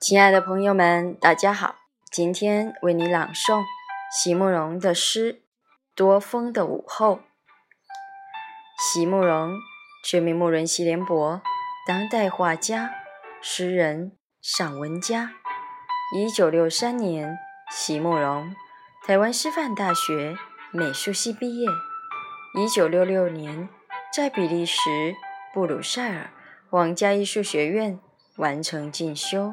亲爱的朋友们，大家好！今天为你朗诵席慕容的诗《多风的午后》。席慕容，全名慕容席联博，当代画家、诗人、散文家。一九六三年，席慕容台湾师范大学美术系毕业。一九六六年，在比利时布鲁塞尔皇家艺术学院完成进修。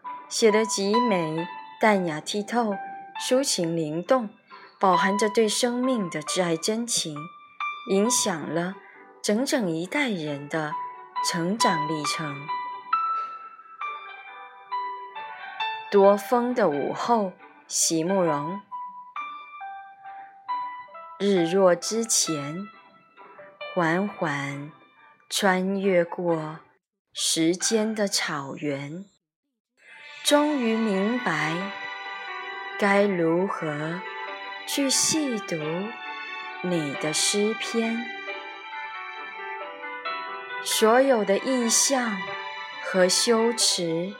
写得极美，淡雅剔透，抒情灵动，饱含着对生命的挚爱真情，影响了整整一代人的成长历程。多风的午后，席慕容。日落之前，缓缓穿越过时间的草原。终于明白，该如何去细读你的诗篇。所有的意象和修辞，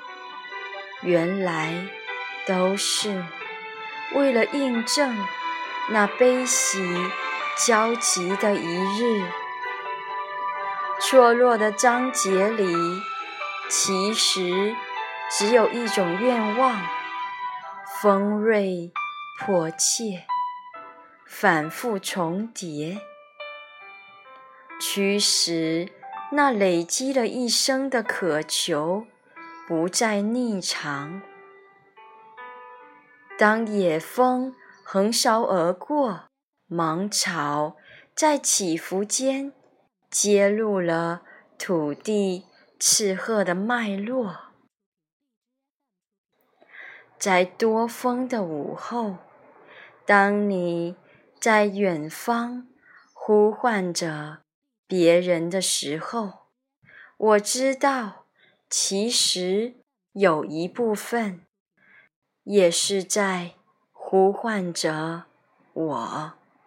原来都是为了印证那悲喜交集的一日。错落的章节里，其实。只有一种愿望，锋锐迫切，反复重叠，驱使那累积了一生的渴求不再逆长。当野风横扫而过，芒草在起伏间揭露了土地赤褐的脉络。在多风的午后，当你在远方呼唤着别人的时候，我知道，其实有一部分也是在呼唤着我。